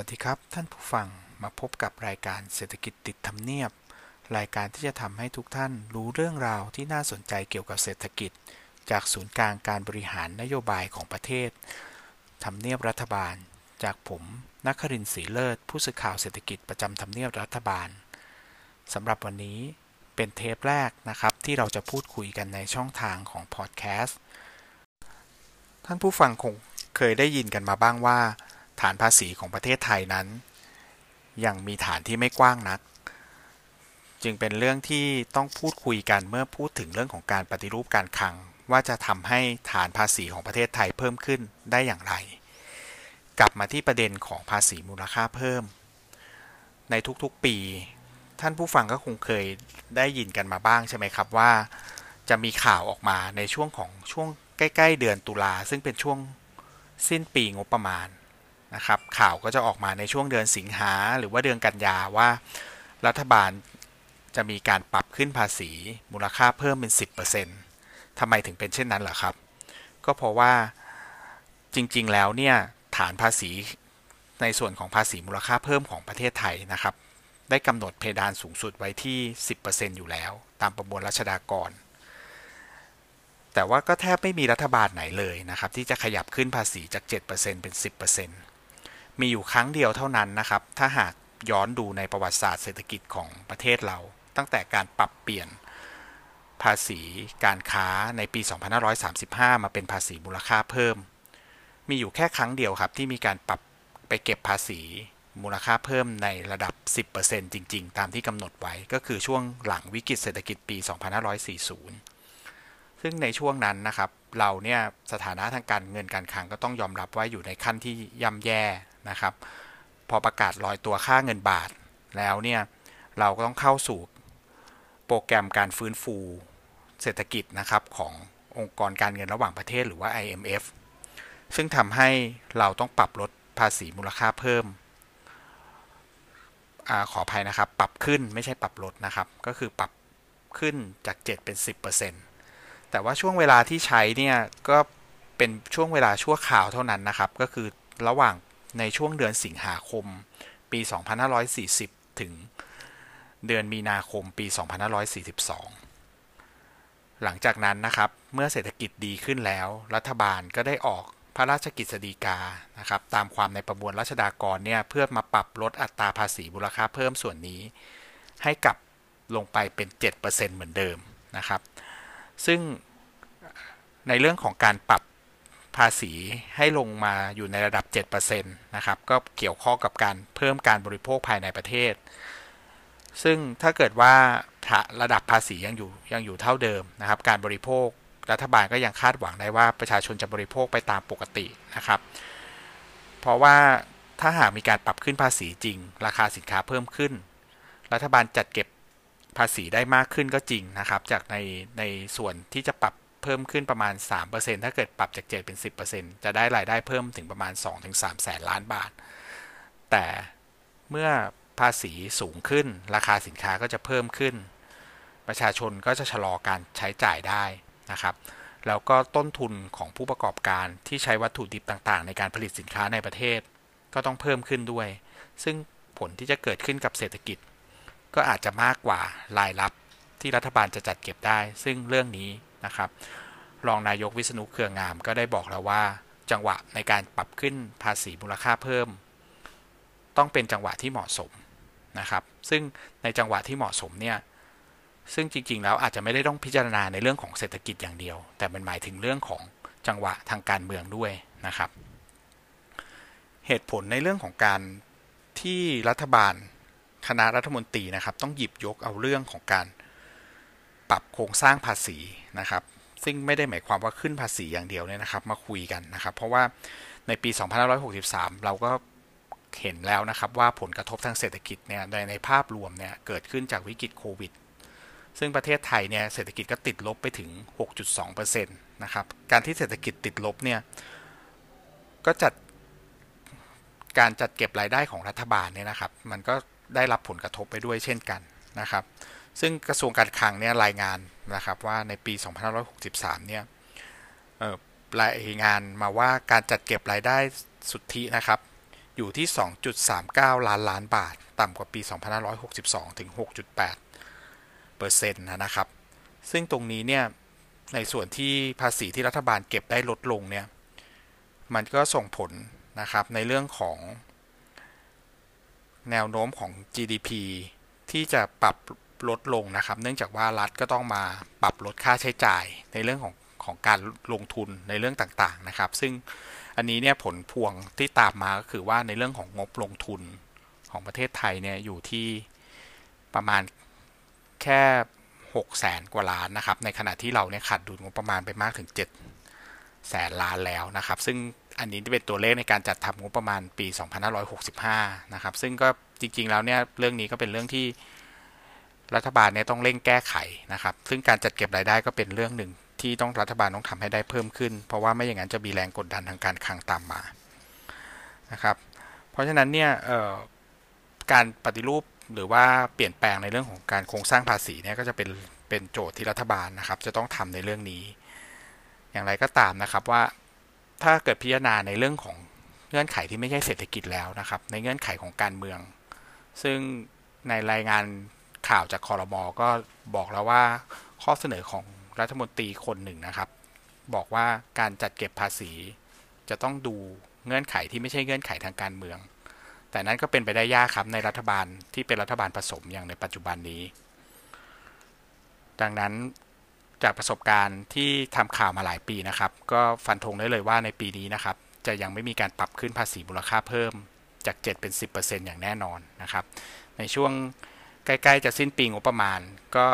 วัสดีครับ ท่านผู้ฟังมาพบกับรายการเศรษฐกิจติดทำเนียบ รายการที่จะทำให้ทุกท่านรู้เรื่องราวที่น่าสนใจเกี่ยวกับเศรษฐกิจ จากศูนย์กลางการบริหารนโยบายของประเทศทำเนียบรัฐบาล จากผมนักครินศรีเลิศ ผู้สื่อข่าวเศรษฐกิจประจำทำเนียบรัฐบาลสำหรับวันนี้เป็นเทปแรกนะครับ ที่เราจะพูดคุยกันในช่องทางของพอดแคสต์ท่านผู้ฟังคงเคยได้ยินกันมาบ้างว่า ฐานภาษีของประเทศไทยนั้น ยังมีฐานที่ไม่กว้างนัก จึงเป็นเรื่องที่ต้องพูดคุยกันเมื่อพูดถึงเรื่องของการปฏิรูปการคลัง ว่าจะทำให้ฐานภาษีของประเทศไทยเพิ่มขึ้นได้อย่างไร กลับมาที่ประเด็นของภาษีมูลค่าเพิ่ม ในทุกๆปี ท่านผู้ฟังก็คงเคยได้ยินกันมาบ้างใช่ไหมครับว่า จะมีข่าวออกมาในช่วงของช่วงใกล้ ๆ เดือนตุลาซึ่งเป็นช่วงสิ้นปีงบประมาณ นะครับข่าวก็จะออกมาในช่วงเดือนสิงหาหรือว่าเดือนกันยาว่า รัฐบาลจะมีการปรับขึ้นภาษีมูลค่าเพิ่มเป็น 10%ทำไมถึงเป็นเช่นนั้นเหรอครับ ก็เพราะว่าจริงๆแล้วเนี่ยฐานภาษีในส่วนของภาษีมูลค่าเพิ่มของประเทศไทยนะครับ ได้กำหนดเพดานสูงสุดไว้ที่ 10%อยู่แล้ว ตามประมวลรัชดากร แต่ว่าก็แทบไม่มีรัฐบาลไหนเลยนะครับ ที่จะขยับขึ้นภาษีจาก 7%เป็น 10% มีอยู่ครั้งเดียวเท่านั้นนะครับ ถ้าหากย้อนดูในประวัติศาสตร์เศรษฐกิจของประเทศเรา ตั้งแต่การปรับเปลี่ยนภาษีการค้าในปี 2535 มาเป็นภาษีมูลค่าเพิ่ม มีอยู่แค่ครั้งเดียวครับที่มีการปรับไปเก็บภาษีมูลค่าเพิ่มในระดับ 10%จริง ๆ ตามที่กำหนดไว้ก็คือช่วงหลังวิกฤตเศรษฐกิจปี 2540 ซึ่งในช่วงนั้นนะครับ เราเนี่ยสถานะทางการเงินการคลังก็ต้องยอมรับว่าอยู่ในขั้นที่ย่ำแย่ นะครับ พอประกาศลอยตัวค่าเงินบาทแล้วเนี่ย เราก็ต้องเข้าสู่โปรแกรมการฟื้นฟูเศรษฐกิจนะครับขององค์กรการเงินระหว่างประเทศหรือว่า IMF ซึ่งทำให้เราต้องปรับลดภาษีมูลค่าเพิ่มอขออภัยนะครับ ปรับขึ้นไม่ใช่ปรับลดนะครับ ก็คือปรับขึ้นจาก 7 เป็น 10%แต่ว่าช่วงเวลาที่ใช้เนี่ยก็เป็นช่วงเวลาชั่วคราวเท่านั้นนะครับ ก็คือระหว่าง ในช่วงเดือนสิงหาคม ปี 2540 ถึงเดือนมีนาคมปี 2542 หลังจากนั้นนะครับ เมื่อเศรษฐกิจดีขึ้นแล้ว รัฐบาลก็ได้ออกพระราชกิจสีกา นะครับ ตามความในประมวลรัชดากรเนี่ย เพื่อมาปรับลดอัตราภาษีมูลค่าเพิ่มส่วนนี้ ให้กลับลงไปเป็น 7%เหมือนเดิมนะครับ ซึ่งในเรื่องของการปรับ ภาษีให้ลงมาอยู่ในระดับ 7%นะครับ ก็เกี่ยวข้องกับการเพิ่มการบริโภคภายในประเทศ ซึ่งถ้าเกิดว่าระดับภาษียังอยู่ยังอยู่เท่าเดิมนะครับ การบริโภครัฐบาลก็ยังคาดหวังได้ว่าประชาชนจะบริโภคไปตามปกตินะครับ เพราะว่าถ้าหากมีการปรับขึ้นภาษีจริง ราคาสินค้าเพิ่มขึ้น รัฐบาลจัดเก็บภาษีได้มากขึ้นก็จริงนะครับ จากในในส่วนที่จะปรับ เพิ่มขึ้นประมาณ 3%ถ้าเกิดปรับจาก 7 เป็น 10%จะได้รายได้เพิ่มถึงประมาณ 2-3 แสนล้านบาท แต่เมื่อภาษีสูงขึ้น ราคาสินค้าก็จะเพิ่มขึ้น ประชาชนก็จะชะลอการใช้จ่ายได้นะครับแล้วก็ต้นทุนของผู้ประกอบการที่ใช้วัตถุดิบต่างๆ ในการผลิตสินค้าในประเทศ ก็ต้องเพิ่มขึ้นด้วย ซึ่งผลที่จะเกิดขึ้นกับเศรษฐกิจ ก็อาจจะมากกว่ารายรับที่รัฐบาลจะจัดเก็บได้ ซึ่งเรื่องนี้ นะครับ รองนายกวิษณุเครืองามก็ได้บอกแล้วว่า จังหวะในการปรับขึ้นภาษีมูลค่าเพิ่ม ต้องเป็นจังหวะที่เหมาะสมนะครับ ซึ่งในจังหวะที่เหมาะสมเนี่ยซึ่งจริง ๆ แล้วอาจจะไม่ได้ต้องพิจารณาในเรื่องของเศรษฐกิจอย่างเดียว แต่มันหมายถึงเรื่องของจังหวะทางการเมืองด้วยนะครับ เหตุผลในเรื่องของการที่รัฐบาลคณะรัฐมนตรีนะครับ ต้องหยิบยกเอาเรื่องของการ รับโครงสร้างภาษีนะครับ ซึ่งไม่ได้หมายความว่าขึ้นภาษีอย่างเดียวเนี่ยนะครับ มาคุยกันนะครับ เพราะว่าในปี 2563 เราก็เห็นแล้วนะครับว่าผลกระทบทางเศรษฐกิจเนี่ยในในภาพรวมเนี่ยเกิดขึ้นจากวิกฤตโควิด ซึ่งประเทศไทยเนี่ยเศรษฐกิจก็ติดลบไปถึง 6.2%นะครับ การที่เศรษฐกิจติดลบเนี่ยก็จัดการจัดเก็บรายได้ของรัฐบาลเนี่ยนะครับ มันก็ได้รับผลกระทบไปด้วยเช่นกันนะครับ ซึ่งกระทรวงการคลังเนี่ยรายงานนะครับว่าในปี 2563 เนี่ยรายงานมาว่าการจัดเก็บรายได้สุทธินะครับ อยู่ที่ 2.39 ล้านล้านบาท ต่ำกว่าปี 2562 ถึง 6.8เปอร์เซ็นต์นะครับ ซึ่งตรงนี้เนี่ยในส่วนที่ภาษีที่รัฐบาลเก็บได้ลดลงเนี่ยมันก็ส่งผลนะครับในเรื่องของแนวโน้มของ GDP ที่จะปรับ ลดลงนะครับ เนื่องจากว่ารัฐก็ต้องมาปรับลดค่าใช้จ่ายในเรื่องของของการลงทุนในเรื่องต่างๆนะครับ ซึ่งอันนี้เนี่ยผลพวงที่ตามมาก็คือว่าในเรื่องของงบลงทุนของประเทศไทยเนี่ยอยู่ที่ประมาณแค่6แสนกว่าล้านนะครับ ในขณะที่เราเนี่ยขาดดุลงบประมาณไปมากถึง7แสนล้านแล้วนะครับ ซึ่งอันนี้เป็นตัวเลขในการจัดทำงบประมาณปี 2565 นะครับ ซึ่งก็จริงๆแล้วเนี่ยเรื่องนี้ก็เป็นเรื่องที่ รัฐบาลเนี่ยต้องเร่งแก้ไขนะครับ ซึ่งการจัดเก็บรายได้ก็เป็นเรื่องหนึ่งที่ต้องรัฐบาลต้องทำให้ได้เพิ่มขึ้น เพราะว่าไม่อย่างนั้นจะมีแรงกดดันทางการคลังตามมานะครับ เพราะฉะนั้นเนี่ยการปฏิรูปหรือว่าเปลี่ยนแปลงในเรื่องของการโครงสร้างภาษีเนี่ยก็จะเป็นเป็นโจทย์ที่รัฐบาลนะครับ จะต้องทำในเรื่องนี้ อย่างไรก็ตามนะครับว่าถ้าเกิดพิจารณาในเรื่องของเงื่อนไขที่ไม่ใช่เศรษฐกิจแล้วนะครับ ในเงื่อนไขของการเมือง ซึ่งในรายงาน ข่าวจากคอรมอก็บอกแล้วว่าข้อเสนอของรัฐมนตรีคนหนึ่งนะครับ บอกว่าการจัดเก็บภาษี จะต้องดูเงื่อนไขที่ไม่ใช่เงื่อนไขทางการเมือง แต่นั้นก็เป็นไปได้ยากครับในรัฐบาลที่เป็นรัฐบาลผสมอย่างในปัจจุบันนี้ ดังนั้นจากประสบการณ์ที่ทำข่าวมาหลายปีนะครับ ก็ฟันธงได้เลยว่าในปีนี้นะครับ จะยังไม่มีการปรับขึ้นภาษีมูลค่าเพิ่มจาก 7 เป็น 10%อย่างแน่นอนนะครับ ในช่วง ใกล้ๆจะสิ้นปีงบประมาณ ก็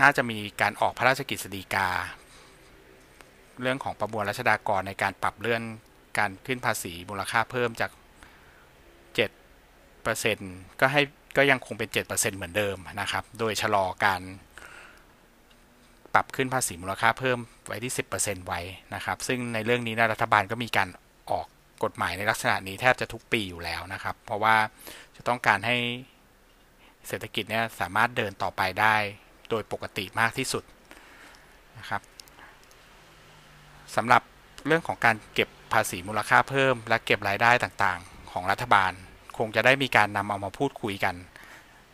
น่าจะมีการออกพระราชกิจสฎีกา เรื่องของประมวลรัชดากรในการปรับเลื่อนการขึ้นภาษีมูลค่าเพิ่มจาก 7%ก็ให้ก็ยังคงเป็น 7%เหมือนเดิมนะครับ โดยชะลอการปรับขึ้นภาษีมูลค่าเพิ่มไว้ที่ 10%ไว้นะครับ ซึ่งในเรื่องนี้นะรัฐบาลก็มีการออกกฎหมายในลักษณะนี้แทบจะทุกปีอยู่แล้วนะครับ เพราะว่าจะต้องการให้ เศรษฐกิจเนี่ยสามารถเดินต่อไปได้โดยปกติมากที่สุดนะครับสำหรับเรื่องของการเก็บภาษีมูลค่าเพิ่ม และเก็บรายได้ต่างๆ ของรัฐบาล คงจะได้มีการนำเอามาพูดคุยกัน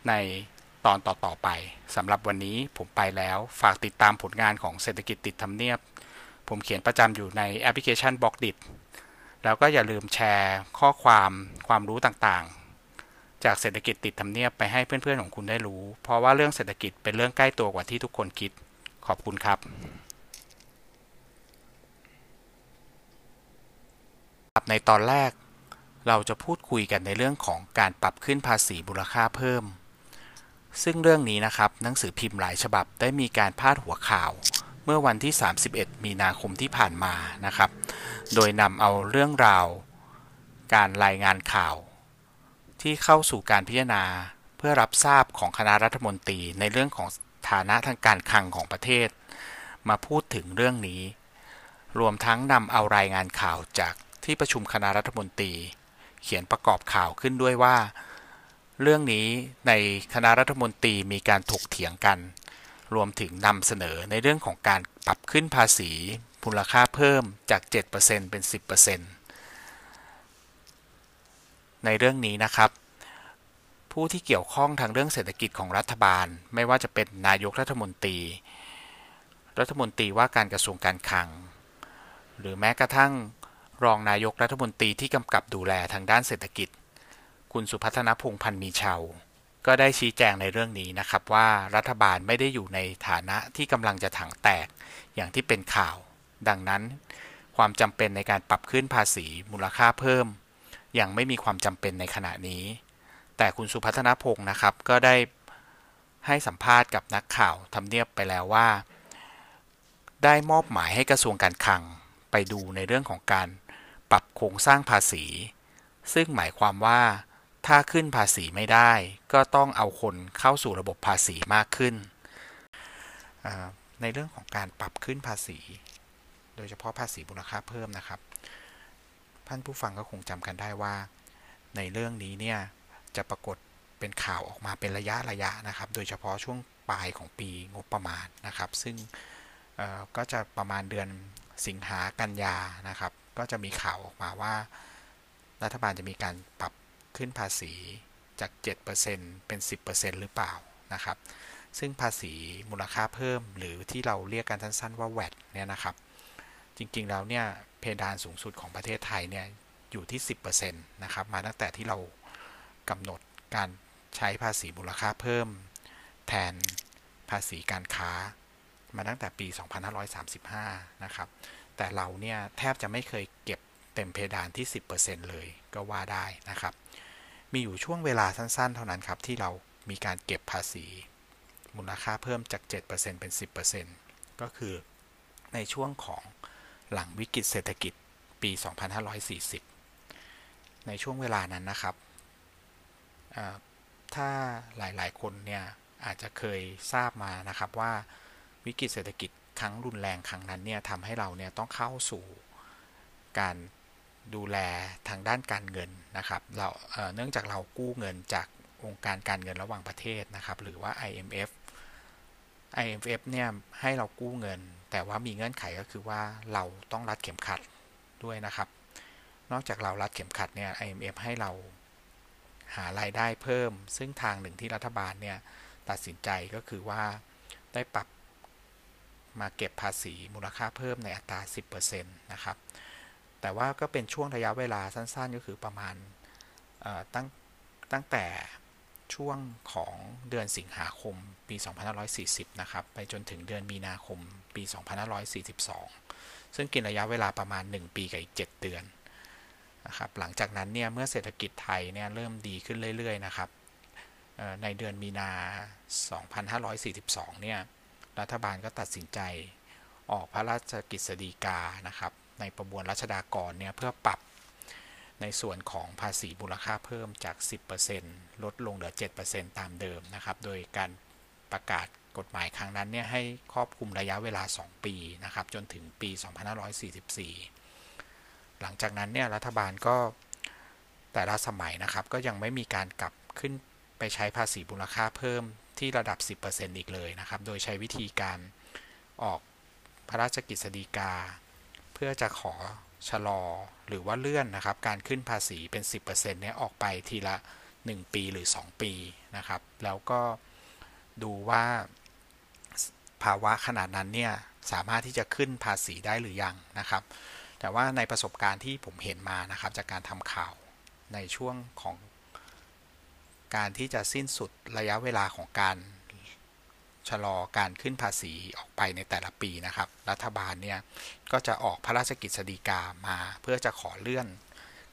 ในตอนต่อๆไปสำหรับวันนี้ผมไปแล้วฝากติดตามผลงานของเศรษฐกิจติดทำเนียบ ผมเขียนประจำอยู่ในแอปพลิเคชัน Blockdit แล้วก็อย่าลืมแชร์ข้อความความรู้ต่างๆ จากเศรษฐกิจติดทำเนียบไปให้เพื่อนๆของคุณได้รู้ เพราะว่าเรื่องเศรษฐกิจเป็นเรื่องใกล้ตัวกว่าที่ทุกคนคิด ขอบคุณครับในตอนแรกเราจะพูดคุยกันในเรื่องของการปรับขึ้นภาษีมูลค่าเพิ่ม ซึ่งเรื่องนี้นะครับ หนังสือพิมพ์หลายฉบับได้มีการพาดหัวข่าว เมื่อวันที่ 31 มีนาคมที่ผ่านมานะครับ โดยนำเอาเรื่องราว การรายงานข่าว ที่เข้าสู่การพิจารณา เพื่อรับทราบของคณะรัฐมนตรีในเรื่องของฐานะทางการคลังของประเทศ มาพูดถึงเรื่องนี้ รวมทั้งนำเอารายงานข่าวจากที่ประชุมคณะรัฐมนตรี เขียนประกอบข่าวขึ้นด้วยว่า เรื่องนี้ในคณะรัฐมนตรีมีการถกเถียงกัน รวมถึงนำเสนอในเรื่องของการปรับขึ้นภาษีมูลค่าเพิ่มจาก 7%เป็น 10% ในเรื่องนี้นะครับ ผู้ที่เกี่ยวข้องทางเรื่องเศรษฐกิจของรัฐบาล ไม่ว่าจะเป็นนายกรัฐมนตรี รัฐมนตรีว่าการกระทรวงการคลัง หรือแม้กระทั่งรองนายกรัฐมนตรีที่กำกับดูแลทางด้านเศรษฐกิจ คุณสุพัฒนพงพันธ์มีเชาก็ได้ชี้แจงในเรื่องนี้นะครับว่ารัฐบาลไม่ได้อยู่ในฐานะที่กำลังจะถังแตกอย่างที่เป็นข่าว ดังนั้น ความจำเป็นในการปรับขึ้นภาษีมูลค่าเพิ่ม ยังไม่มีความจำเป็นในขณะนี้ แต่คุณสุพัฒนพงศ์นะครับ ก็ได้ให้สัมภาษณ์กับนักข่าวทำเนียบไปแล้วว่า ได้มอบหมายให้กระทรวงการคลังไปดูในเรื่องของการปรับโครงสร้างภาษี ซึ่งหมายความว่าถ้าขึ้นภาษีไม่ได้ ก็ต้องเอาคนเข้าสู่ระบบภาษีมากขึ้น ในเรื่องของการปรับขึ้นภาษี โดยเฉพาะภาษีมูลค่าเพิ่มนะครับ ท่านผู้ฟังก็คงจำกันได้ว่า ในเรื่องนี้เนี่ยจะปรากฏเป็นข่าวออกมาเป็นระยะระยะนะครับ โดยเฉพาะช่วงปลายของปีงบประมาณนะครับ ซึ่งก็จะประมาณเดือนสิงหากันยานะครับ ก็จะมีข่าวออกมาว่า รัฐบาลจะมีการปรับขึ้นภาษีจาก 7%เป็น 10%หรือเปล่านะครับ ซึ่งภาษีมูลค่าเพิ่มหรือที่เราเรียกกันสั้นๆว่า VAT เนี่ยนะครับ จริงๆแล้วเนี่ย เพดานสูงสุดของประเทศไทยเนี่ยอยู่ที่ 10%นะครับ มาตั้งแต่ที่เรากำหนดการใช้ภาษีมูลค่าเพิ่ม แทนภาษีการค้า มาตั้งแต่ปี 2535 นะครับ แต่เราเนี่ยแทบจะไม่เคยเก็บเต็มเพดานที่ 10%เลยก็ว่าได้นะครับ มีอยู่ช่วงเวลาสั้นๆ เท่านั้นครับ ที่เรามีการเก็บภาษีมูลค่าเพิ่มจาก 7%เป็น 10%ก็คือในช่วงของ หลังวิกฤตเศรษฐกิจปี 2540 ในช่วงเวลานั้นนะครับ ถ้าหลายๆ คนเนี่ยอาจจะเคยทราบมานะครับว่าวิกฤตเศรษฐกิจครั้งรุนแรงครั้งนั้นเนี่ยทำให้เราเนี่ยต้องเข้าสู่การดูแลทางด้านการเงินนะครับเราเเนื่องจากเรากู้เงินจากองค์การการเงินระหว่างประเทศนะครับ หรือว่า IMF IMF เนี่ยให้เรากู้เงิน แต่ว่ามีเงื่อนไขก็คือว่าเราต้องรัดเข็มขัดด้วยนะครับ นอกจากเรารัดเข็มขัดเนี่ย IMF ให้เราหารายได้เพิ่ม ซึ่งทางหนึ่งที่รัฐบาลเนี่ยตัดสินใจก็คือว่าได้ปรับมาเก็บภาษีมูลค่าเพิ่มในอัตรา 10%นะครับ แต่ว่าก็เป็นช่วงระยะเวลาสั้นๆ ก็คือประมาณตั้งตั้งแต่ ช่วงของเดือนสิงหาคมปี 2540 นะครับ ไปจนถึงเดือนมีนาคมปี 2542 ซึ่งกินระยะเวลาประมาณ 1 ปีกับอีก 7 เดือนนะครับหลังจากนั้นเนี่ยเมื่อเศรษฐกิจไทยเนี่ยเริ่มดีขึ้นเรื่อยๆนะครับในเดือนมีนา 2542 เนี่ยรัฐบาลก็ตัดสินใจออกพระราชกฤษฎีกานะครับในประมวลรัชดากรเนี่ยเพื่อปรับ ในส่วนของภาษีมูลค่าเพิ่มจาก 10%ลดลงเหลือ 7%ตามเดิมนะครับ โดยการประกาศกฎหมายครั้งนั้นเนี่ยให้ครอบคลุมระยะเวลา 2 ปีนะครับ จนถึงปี 2544 หลังจากนั้นเนี่ยรัฐบาลก็แต่ละสมัยนะครับ ก็ยังไม่มีการกลับขึ้นไปใช้ภาษีมูลค่าเพิ่มที่ระดับ 10%อีกเลยนะครับ โดยใช้วิธีการออกพระราชกฤษฎีกา เพื่อจะขอ ชะลอหรือว่าเลื่อนนะครับ การขึ้นภาษีเป็น 10%เนี่ยออกไปทีละ 1 ปีหรือ 2 ปีนะครับ แล้วก็ดูว่าภาวะขนาดนั้นเนี่ยสามารถที่จะขึ้นภาษีได้หรือยังนะครับ แต่ว่าในประสบการณ์ที่ผมเห็นมานะครับจากการทำข่าวในช่วงของการที่จะสิ้นสุดระยะเวลาของการ ชะลอการขึ้นภาษีออกไปในแต่ละปีนะครับ รัฐบาลเนี่ยก็จะออกพระราชกิจสฎีกามา เพื่อจะขอเลื่อน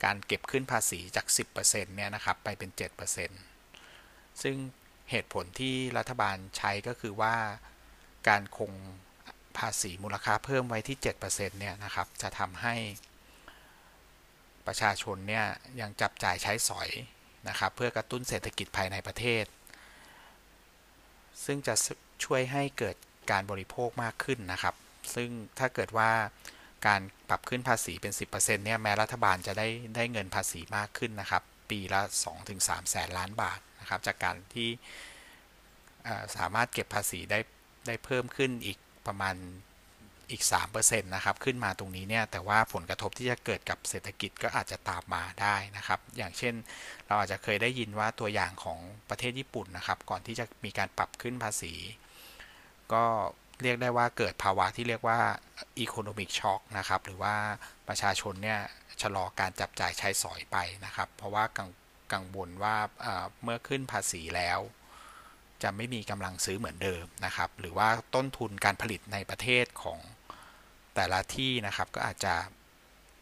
การเก็บขึ้นภาษีจาก 10%เนี่ยนะครับไปเป็น 7%ซึ่งเหตุผลที่รัฐบาลใช้ก็คือว่าการคงภาษีมูลค่าเพิ่มไว้ที่ 7%เนี่ยนะครับ จะทำให้ประชาชนเนี่ยยังจับจ่ายใช้สอยนะครับ เพื่อกระตุ้นเศรษฐกิจภายในประเทศ ซึ่งจะ ช่วยให้เกิดการบริโภคมากขึ้นนะครับ ซึ่งถ้าเกิดว่าการปรับขึ้นภาษีเป็น 10%เนี่ยแม้รัฐบาลจะได้ได้เงินภาษีมากขึ้นนะครับ ปีละ 2-3 แสนล้านบาทนะครับ จากการที่สามารถเก็บภาษีได้ได้เพิ่มขึ้นอีกประมาณอีก 3%นะครับ ขึ้นมาตรงนี้เนี่ย แต่ว่าผลกระทบที่จะเกิดกับเศรษฐกิจก็อาจจะตามมาได้นะครับ อย่างเช่น เราอาจจะเคยได้ยินว่าตัวอย่างของประเทศญี่ปุ่นนะครับ ก่อนที่จะมีการปรับขึ้นภาษี ก็เรียกได้ว่าเกิดภาวะที่เรียกว่า economic shock นะครับ หรือว่าประชาชนเนี่ยชะลอการจับจ่ายใช้สอยไปนะครับ เพราะว่ากังกังวลว่าเมื่อขึ้นภาษีแล้ว จะไม่มีกำลังซื้อเหมือนเดิมนะครับ หรือว่าต้นทุนการผลิตในประเทศของแต่ละที่นะครับก็อาจจะ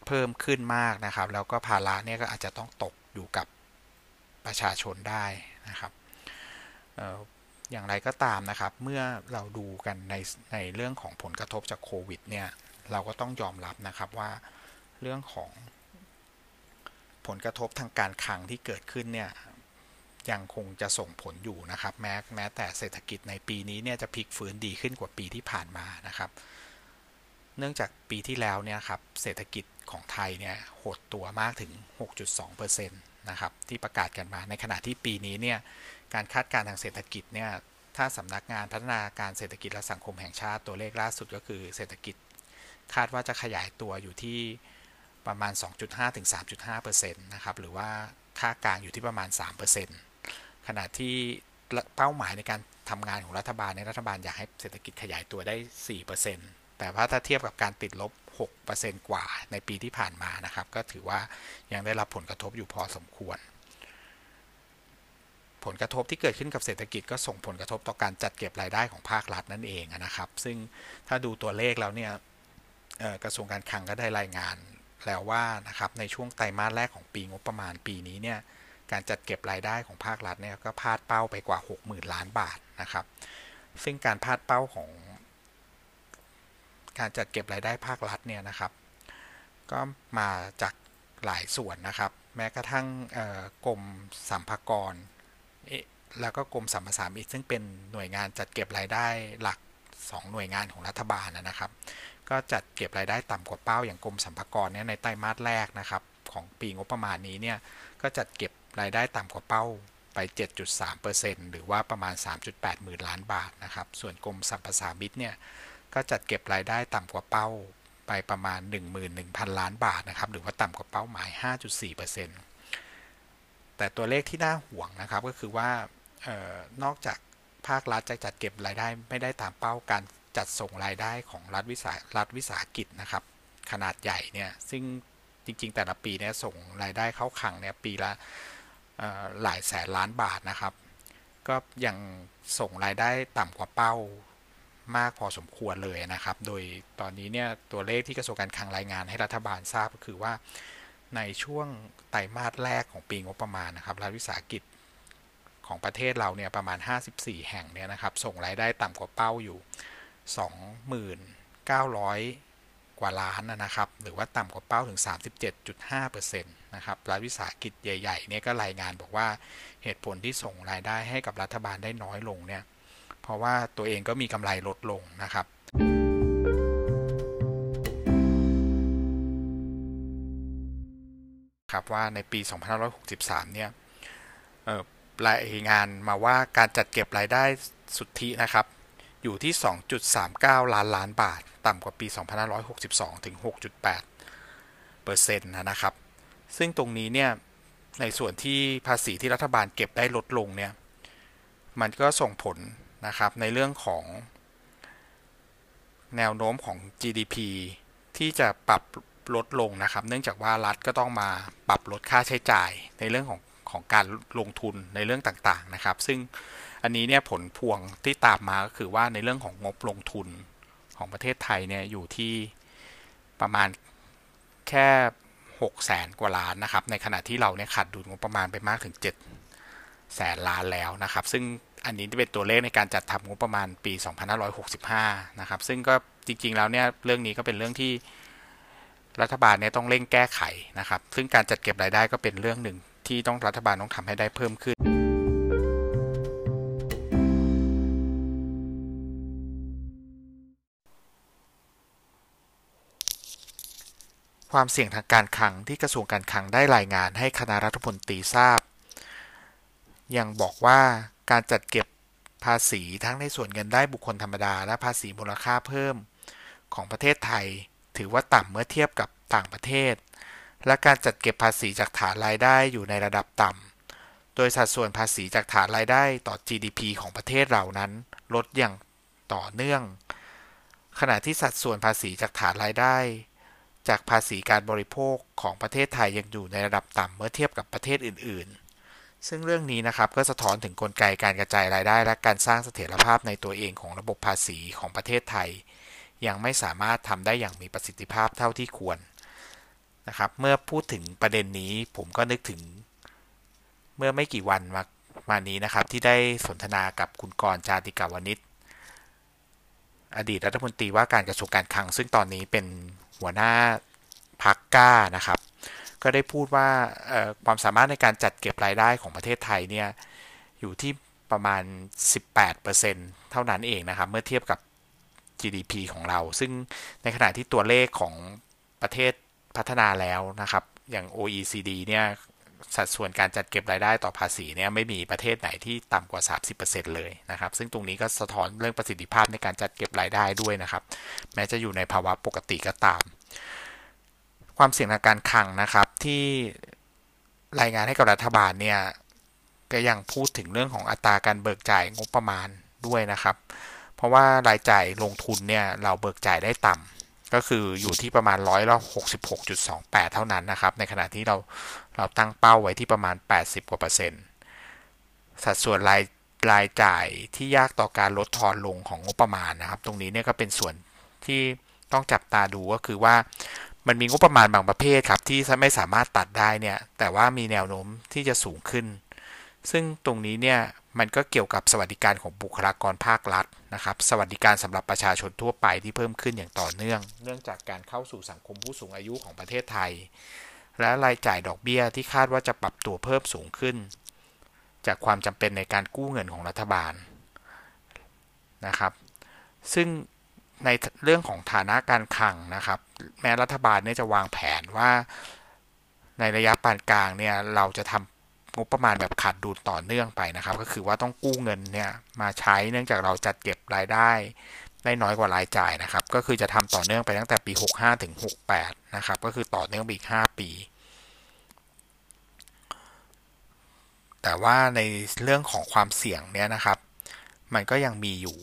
เพิ่มขึ้นมากนะครับ แล้วก็ภาระเนี่ยก็อาจจะต้องตกอยู่กับประชาชนได้นะครับ อย่างไรก็ตามนะครับ เมื่อเราดูกันในในเรื่องของผลกระทบจากโควิดเนี่ยเราก็ต้องยอมรับนะครับว่าเรื่องของผลกระทบทางการคลังที่เกิดขึ้นเนี่ยยังคงจะส่งผลอยู่นะครับ แม้แม้แต่เศรษฐกิจในปีนี้เนี่ยจะพลิกฟื้นดีขึ้นกว่าปีที่ผ่านมานะครับ เนื่องจากปีที่แล้วเนี่ยครับเศรษฐกิจของไทยเนี่ยหดตัวมากถึง 6.2%นะครับที่ประกาศกันมา ในขณะที่ปีนี้เนี่ยการคาดการณ์ทางเศรษฐกิจเนี่ยถ้าสำนักงานพัฒนาการเศรษฐกิจและสังคมแห่งชาติตัวเลขล่าสุดก็คือเศรษฐกิจ คาดว่าจะขยายตัวอยู่ที่ประมาณ 2.5 ถึง 3.5%นะครับ หรือว่าค่ากลางอยู่ที่ประมาณ 3%ขณะที่เป้าหมายในการทำงานของรัฐบาลในรัฐบาลอยากให้เศรษฐกิจขยายตัวได้ 4%แต่ว่าถ้าเทียบกับการติดลบ 6%กว่าในปีที่ผ่านมานะครับ ก็ถือว่ายังได้รับผลกระทบอยู่พอสมควร ผลกระทบที่เกิดขึ้นกับเศรษฐกิจก็ส่งผลกระทบต่อการจัดเก็บรายได้ของภาครัฐนั่นเองนะครับ ซึ่งถ้าดูตัวเลขแล้วเนี่ยกระทรวงการคลังก็ได้รายงานแล้วว่านะครับในช่วงไตรมาสแรกของปีงบประมาณปีนี้เนี่ยการจัดเก็บรายได้ของภาครัฐเนี่ยก็พลาดเป้าไปกว่า 60,000 ล้านบาทนะครับ ซึ่งการพลาดเป้าของ การจัดเก็บรายได้ภาครัฐเนี่ยนะครับ ก็มาจากหลายส่วนนะครับ แม้กระทั่งกรมสัมภากรแล้วก็กรมสัมปทานมิตซึ่งเป็นหน่วยงานจัดเก็บรายได้หลัก 2 หน่วยงานของรัฐบาลนะครับ ก็จัดเก็บรายได้ต่ำกว่าเป้าอย่างกรมสัมภากรเนี่ยในไตรมาสแรกนะครับ ของปีงบประมาณนี้เนี่ยก็จัดเก็บรายได้ต่ำกว่าเป้าไป 7.3%หรือว่าประมาณ 3.8 หมื่นล้านบาทนะครับ ส่วนกรมสรรพสามิตเนี่ย ก็จัดเก็บรายได้ต่ำกว่าเป้าไปประมาณ 11,000 ล้านบาทนะครับ หรือว่าต่ำกว่าเป้าหมาย 5.4%แต่ตัวเลขที่น่าห่วงนะครับก็คือว่านอกจากภาครัฐจะจัดเก็บรายได้ไม่ได้ตามเป้าการจัดส่งรายได้ของรัฐวิสารัฐวิสาหกิจนะครับ ขนาดใหญ่เนี่ยซึ่งจริงๆ แต่ละปีเนี่ยส่งรายได้เข้าคลังเนี่ยปีละหลายแสนล้านบาทนะครับ ก็ยังส่งรายได้ต่ำกว่าเป้า มากพอสมควรเลยนะครับ โดยตอนนี้เนี่ยตัวเลขที่กระทรวงการคลังรายงานให้รัฐบาลทราบก็คือว่า ในช่วงไตรมาสแรกของปีงบประมาณนะครับรัฐวิสาหกิจของประเทศเราเนี่ยประมาณ 54 แห่งเนี่ยนะครับ ส่งรายได้ต่ำกว่าเป้าอยู่ 29,000กว่าล้านนะครับ หรือว่าต่ำกว่าเป้าถึง 37.5%นะครับรัฐวิสาหกิจใหญ่ๆเนี่ยก็รายงานบอกว่าเหตุผลที่ส่งรายได้ให้กับรัฐบาลได้น้อยลงเนี่ย เพราะว่าตัวเองก็มีกำไรลดลงนะครับครับว่าในปี 2563 เนี่ยรายงานมาว่าการจัดเก็บรายได้สุทธินะครับ อยู่ที่ 2.39 ล้านล้านบาท ต่ำกว่าปี 2562 ถึง 6.8เปอร์เซ็นต์นะครับ ซึ่งตรงนี้เนี่ย ในส่วนที่ภาษีที่รัฐบาลเก็บได้ลดลงเนี่ย มันก็ส่งผล นะครับ ในเรื่องของแนวโน้มของ GDP ที่จะปรับลดลงนะครับ เนื่องจากว่ารัฐก็ต้องมาปรับลดค่าใช้จ่ายในเรื่องของของการลงทุนในเรื่องต่างๆนะครับ ซึ่งอันนี้เนี่ยผลพวงที่ตามมาก็คือว่าในเรื่องของงบลงทุนของประเทศไทยเนี่ยอยู่ที่ประมาณแค่6แสนกว่าล้านนะครับ ในขณะที่เราเนี่ยขาดดุลงบประมาณไปมากถึง7แสนล้านแล้วนะครับ ซึ่ง อันนี้เป็นตัวเลขในการจัดทำงบประมาณปี 2565 นะครับ ซึ่งก็จริงๆแล้วเนี่ยเรื่องนี้ก็เป็นเรื่องที่รัฐบาลเนี่ยต้องเร่งแก้ไขนะครับ ซึ่งการจัดเก็บรายได้ก็เป็นเรื่องหนึ่งที่ต้องรัฐบาลต้องทำให้ได้เพิ่มขึ้นความเสี่ยงทางการคลังที่กระทรวงการคลังได้รายงานให้คณะรัฐมนตรีทราบ ยังบอกว่า การจัดเก็บภาษีทั้งในส่วนเงินได้บุคคลธรรมดา และภาษีมูลค่าเพิ่มของประเทศไทย ถือว่าต่ำเมื่อเทียบกับต่างประเทศ และการจัดเก็บภาษีจากฐานรายได้อยู่ในระดับต่ำโดยสัดส่วนภาษีจากฐานรายได้ต่อ GDP ของประเทศเรานั้น ลดอย่างต่อเนื่อง ขณะที่สัดส่วนภาษีจากฐานรายได้ จากภาษีการบริโภคของประเทศไทยยังอยู่ในระดับต่ำเมื่อเทียบกับประเทศอื่นๆ ซึ่งเรื่องนี้นะครับก็สะท้อนถึงกลไกการกระจายรายได้ และการสร้างเสถียรภาพในตัวเองของระบบภาษีของประเทศไทย ยังไม่สามารถทำได้อย่างมีประสิทธิภาพเท่าที่ควรนะครับ เมื่อพูดถึงประเด็นนี้ผมก็นึกถึง เมื่อไม่กี่วันมามานี้นะครับ ที่ได้สนทนากับคุณกรจาติกาวนิชอดีตรัฐมนตรีว่าการกระทรวงการคลัง ซึ่งตอนนี้เป็นหัวหน้าพักก้านะครับ ก็ได้พูดว่าความสามารถในการจัดเก็บรายได้ของประเทศไทยเนี่ยอยู่ที่ประมาณ 18%เท่านั้นเองนะครับ เมื่อเทียบกับ GDP ของเรา ซึ่งในขณะที่ตัวเลขของประเทศพัฒนาแล้วนะครับ อย่าง OECD เนี่ยสัดส่วนการจัดเก็บรายได้ต่อภาษีเนี่ยไม่มีประเทศไหนที่ต่ำกว่า 30%เลยนะครับ ซึ่งตรงนี้ก็สะท้อนเรื่องประสิทธิภาพในการจัดเก็บรายได้ด้วยนะครับ แม้จะอยู่ในภาวะปกติก็ตาม ความเสี่ยงทางการคลังนะครับที่รายงานให้กับรัฐบาลเนี่ยก็ยังพูดถึงเรื่องของอัตราการเบิกจ่ายงบประมาณด้วยนะครับ เพราะว่ารายจ่ายลงทุนเนี่ยเราเบิกจ่ายได้ต่ำก็คืออยู่ที่ประมาณร้อยละหกสิบหกจุดสองแปดเท่านั้นนะครับ ในขณะที่เราเราตั้งเป้าไว้ที่ประมาณ 80กว่าเปอร์เซ็นต์สัดส่วนรายรายจ่ายที่ยากต่อการลดทอนลงของงบประมาณนะครับ ตรงนี้เนี่ยก็เป็นส่วนที่ต้องจับตาดูก็คือว่า มันมีงบประมาณบางประเภทครับที่ไม่สามารถตัดได้เนี่ยแต่ว่ามีแนวโน้มที่จะสูงขึ้น ซึ่งตรงนี้เนี่ยมันก็เกี่ยวกับสวัสดิการของบุคลากรภาครัฐนะครับ สวัสดิการสำหรับประชาชนทั่วไปที่เพิ่มขึ้นอย่างต่อเนื่อง เนื่องจากการเข้าสู่สังคมผู้สูงอายุของประเทศไทย และรายจ่ายดอกเบี้ยที่คาดว่าจะปรับตัวเพิ่มสูงขึ้น จากความจำเป็นในการกู้เงินของรัฐบาลนะครับ ซึ่ง ในเรื่องของฐานะการคลังนะครับ แม้รัฐบาลเนี่ยจะวางแผนว่า ในระยะปานกลางเนี่ยเราจะทำงบประมาณแบบขาดดุลต่อเนื่องไปนะครับ ก็คือว่าต้องกู้เงินเนี่ยมาใช้เนื่องจากเราจัดเก็บรายได้ ได้น้อยกว่ารายจ่ายนะครับ ก็คือจะทำต่อเนื่องไปตั้งแต่ปี 65 ถึง 68 นะครับ ก็คือต่อเนื่องไปอีก 5 ปี แต่ว่าในเรื่องของความเสี่ยงเนี่ยนะครับ มันก็ยังมีอยู่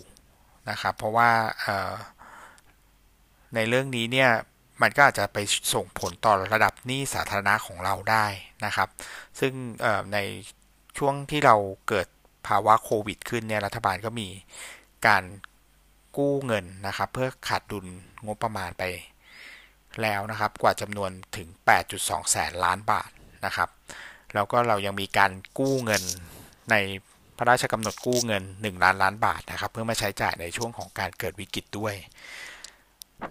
นะครับ เพราะว่าในเรื่องนี้เนี่ยมันก็อาจจะไปส่งผลต่อระดับหนี้สาธารณะของเราได้นะครับ ซึ่งในช่วงที่เราเกิดภาวะโควิดขึ้นเนี่ยรัฐบาลก็มีการกู้เงินนะครับ เพื่อขาดดุลงบประมาณไปแล้วนะครับ กว่าจำนวนถึง 8.2 แสนล้านบาทนะครับ แล้วก็เรายังมีการกู้เงินใน พระราชกำหนดกู้เงิน 1 ล้านล้านบาทนะครับ เพื่อมาใช้จ่ายในช่วงของการเกิดวิกฤตด้วย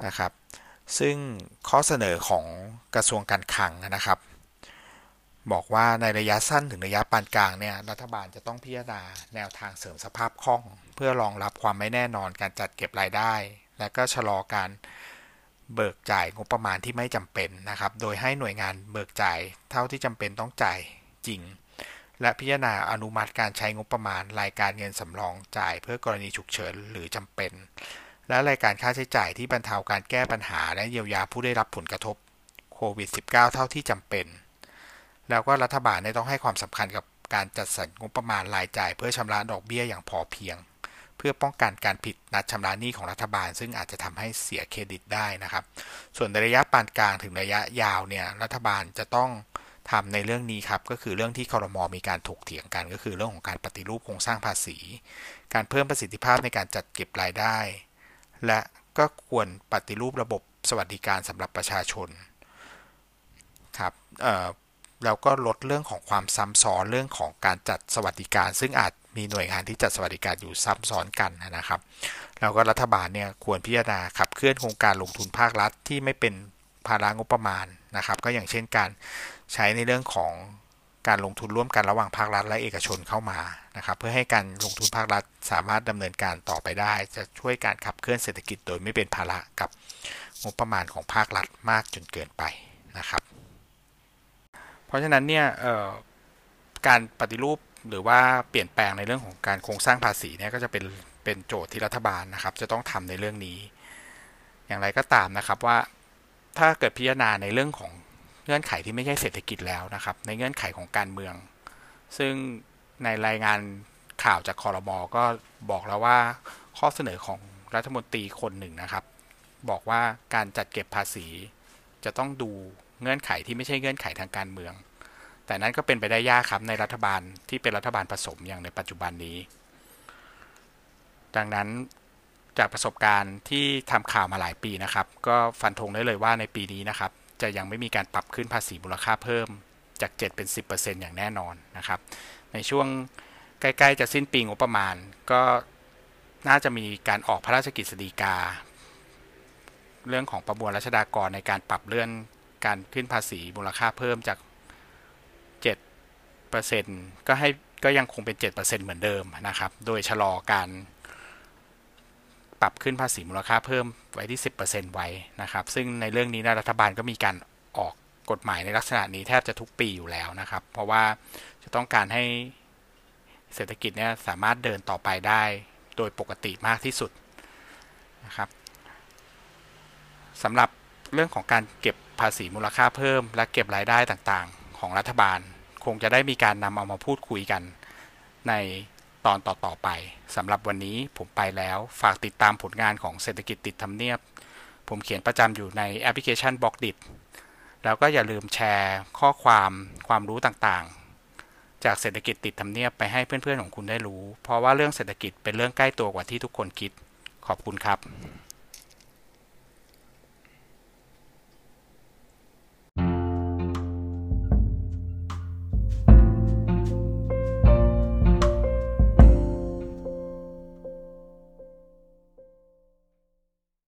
นะครับ ซึ่งข้อเสนอของกระทรวงการคลังนะครับ บอกว่าในระยะสั้นถึงระยะปานกลางเนี่ยรัฐบาลจะต้องพิจารณาแนวทางเสริมสภาพคล่อง เพื่อรองรับความไม่แน่นอนการจัดเก็บรายได้ และก็ชะลอการเบิกจ่ายงบประมาณที่ไม่จำเป็นนะครับ โดยให้หน่วยงานเบิกจ่ายเท่าที่จำเป็นต้องจ่ายจริง และพิจารณาอนุมัติการใช้งบประมาณ รายการเงินสำรองจ่ายเพื่อกรณีฉุกเฉินหรือจำเป็น และรายการค่าใช้จ่ายที่บรรเทาการแก้ปัญหาและเยียวยาผู้ได้รับผลกระทบโควิด -19 เท่าที่จำเป็น แล้วก็รัฐบาลต้องให้ความสำคัญกับการจัดสรรงบประมาณรายจ่ายเพื่อชำระดอกเบี้ยอย่างพอเพียง เพื่อป้องกันการผิดนัดชำระหนี้ของรัฐบาล ซึ่งอาจจะทำให้เสียเครดิตได้นะครับ ส่วนในระยะปานกลางถึงระยะยาวเนี่ยรัฐบาลจะต้อง ทำในเรื่องนี้ครับก็คือเรื่องที่คอรมอมีการถกเถียงกัน ก็คือเรื่องของการปฏิรูปโครงสร้างภาษี การเพิ่มประสิทธิภาพในการจัดเก็บรายได้ และก็ควรปฏิรูประบบสวัสดิการสำหรับประชาชนครับแล้วก็ลดเรื่องของความซ้ำซ้อนเรื่องของการจัดสวัสดิการ ซึ่งอาจมีหน่วยงานที่จัดสวัสดิการอยู่ซ้ำซ้อนกันนะครับ แล้วก็รัฐบาลเนี่ยควรพิจารณาขับเคลื่อนโครงการลงทุนภาครัฐที่ไม่เป็นภาระงบประมาณนะครับ ก็อย่างเช่นการ ใช้ในเรื่องของการลงทุนร่วมกันระหว่างภาครัฐและเอกชนเข้ามานะครับเพื่อให้การลงทุนภาครัฐสามารถดำเนินการต่อไปได้ จะช่วยการขับเคลื่อนเศรษฐกิจโดยไม่เป็นภาระกับงบประมาณของภาครัฐมากจนเกินไปนะครับ เพราะฉะนั้นเนี่ยการปฏิรูปหรือว่าเปลี่ยนแปลงในเรื่องของการโครงสร้างภาษีเนี่ยก็จะเป็นเป็นโจทย์ที่รัฐบาลนะครับ จะต้องทำในเรื่องนี้ อย่างไรก็ตามนะครับว่าถ้าเกิดพิจารณาในเรื่องของ เงื่อนไขที่ไม่ใช่เศรษฐกิจแล้วนะครับ ในเงื่อนไขของการเมือง ซึ่งในรายงานข่าวจากคอรมอก็บอกแล้วว่าข้อเสนอของรัฐมนตรีคนหนึ่งนะครับ บอกว่าการจัดเก็บภาษี จะต้องดูเงื่อนไขที่ไม่ใช่เงื่อนไขทางการเมือง แต่นั้นก็เป็นไปได้ยากครับในรัฐบาลที่เป็นรัฐบาลผสมอย่างในปัจจุบันนี้ ดังนั้นจากประสบการณ์ที่ทำข่าวมาหลายปีนะครับ ก็ฟันธงได้เลยว่าในปีนี้นะครับ จะยังไม่มีการปรับขึ้นภาษีมูลค่าเพิ่มจาก 7 เป็น 10%อย่างแน่นอนนะครับ ในช่วงใกล้ๆจะสิ้นปีงบประมาณ ก็น่าจะมีการออกพระราชกิจสฎีกา เรื่องของประมวลรัชดากรในการปรับเลื่อนการขึ้นภาษีมูลค่าเพิ่มจาก 7%ก็ให้ก็ยังคงเป็น 7%เหมือนเดิมนะครับ โดยชะลอการ ปรับขึ้นภาษีมูลค่าเพิ่มไว้ที่ 10%ไว้นะครับ ซึ่งในเรื่องนี้นะรัฐบาลก็มีการออกกฎหมายในลักษณะนี้แทบจะทุกปีอยู่แล้วนะครับ เพราะว่าจะต้องการให้เศรษฐกิจเนี่ยสามารถเดินต่อไปได้โดยปกติมากที่สุดนะครับสำหรับเรื่องของการเก็บภาษีมูลค่าเพิ่ม และเก็บรายได้ต่างๆ ของรัฐบาล คงจะได้มีการนำเอามาพูดคุยกันใน ตอนต่อๆไปสำหรับวันนี้ผมไปแล้วฝากติดตามผลงานของเศรษฐกิจติดทำเนียบ ผมเขียนประจำอยู่ในแอปพลิเคชัน Blockdit แล้วก็อย่าลืมแชร์ข้อความความรู้ต่างๆ จากเศรษฐกิจติดทำเนียบไปให้เพื่อนๆของคุณได้รู้ เพราะว่าเรื่องเศรษฐกิจเป็นเรื่องใกล้ตัวกว่าที่ทุกคนคิดขอบคุณครับ